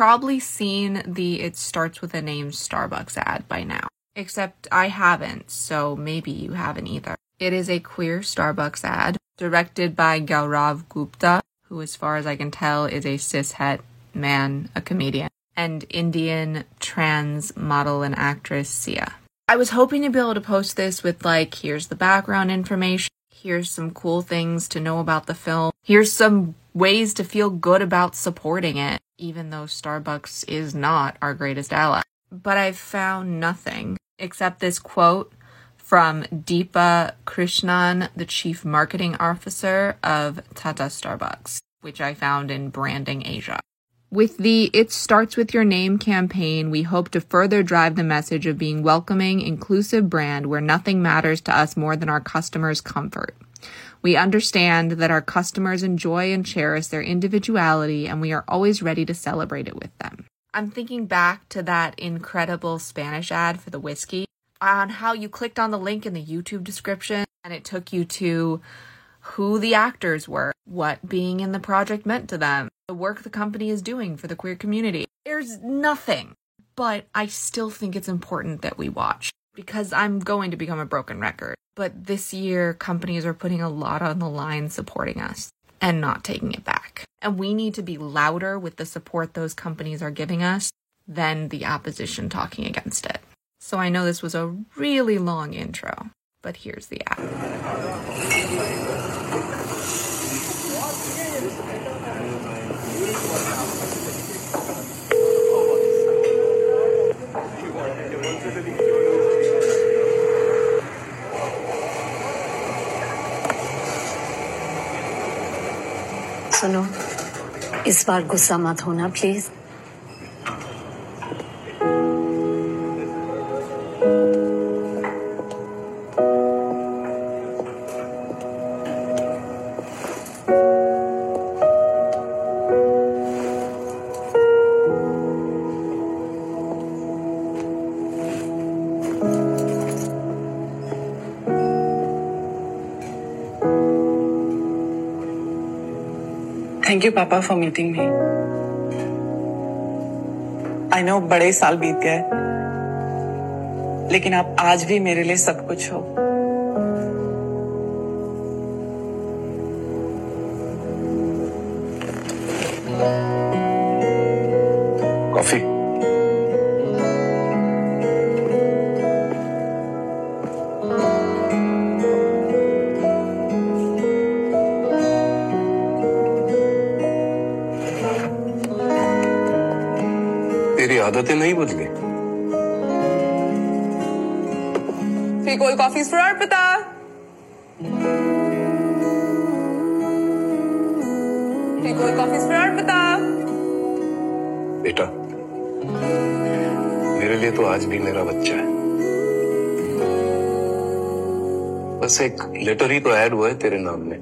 probably seen the It Starts with a Name Starbucks ad by now. Except I haven't, so maybe you haven't either. It is a queer Starbucks ad directed by Gaurav Gupta, who, as far as I can tell, is a cishet man, a comedian, and Indian trans model and actress Sia. I was hoping to be able to post this with, like, here's the background information, here's some cool things to know about the film, here's some ways to feel good about supporting it, even though Starbucks is not our greatest ally. But I've found nothing except this quote from Deepa Krishnan, the chief marketing officer of Tata Starbucks, which I found in Branding Asia. With the It Starts With Your Name campaign, we hope to further drive the message of being welcoming, inclusive brand where nothing matters to us more than our customers' comfort. We understand that our customers enjoy and cherish their individuality and we are always ready to celebrate it with them. I'm thinking back to that incredible Spanish ad for the whiskey on how you clicked on the link in the YouTube description and it took you to who the actors were, what being in the project meant to them, the work the company is doing for the queer community. There's nothing, but I still think it's important that we watch because I'm going to become a broken record. But this year, companies are putting a lot on the line supporting us and not taking it back. And we need to be louder with the support those companies are giving us than the opposition talking against it. So I know this was a really long intro, but here's the ad. सुनो। इस बार गुस्सा मत होना please thank you पापा for meeting me I know बड़े साल बीत गए, लेकिन आप आज भी मेरे लिए सब कुछ हो। तेरी आदतें नहीं बदली। फिर कोई कॉफ़ी फिर कोई कॉफ़ी för अर्पिता बेटा मेरे लिए तो आज भी मेरा बच्चा है। बस एक लेटर ही तो ऐड हुआ है तेरे नाम में।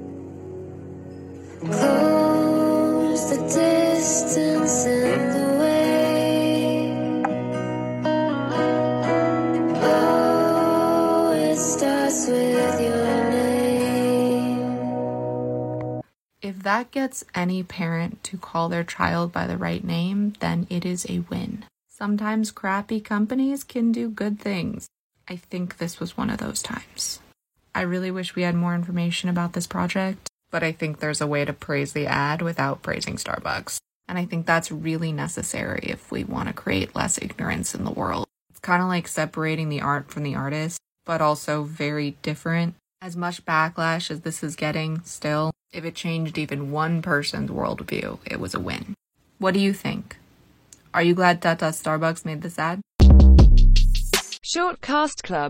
If that gets any parent to call their child by the right name, then it is a win. Sometimes crappy companies can do good things. I think this was one of those times. I really wish we had more information about this project, but I think there's a way to praise the ad without praising Starbucks. And I think that's really necessary if we want to create less ignorance in the world. It's kind of like separating the art from the artist, but also very different. As much backlash as this is getting, still, if it changed even one person's worldview, it was a win. What do you think? Are you glad Tata Starbucks made this ad? Shortcast Club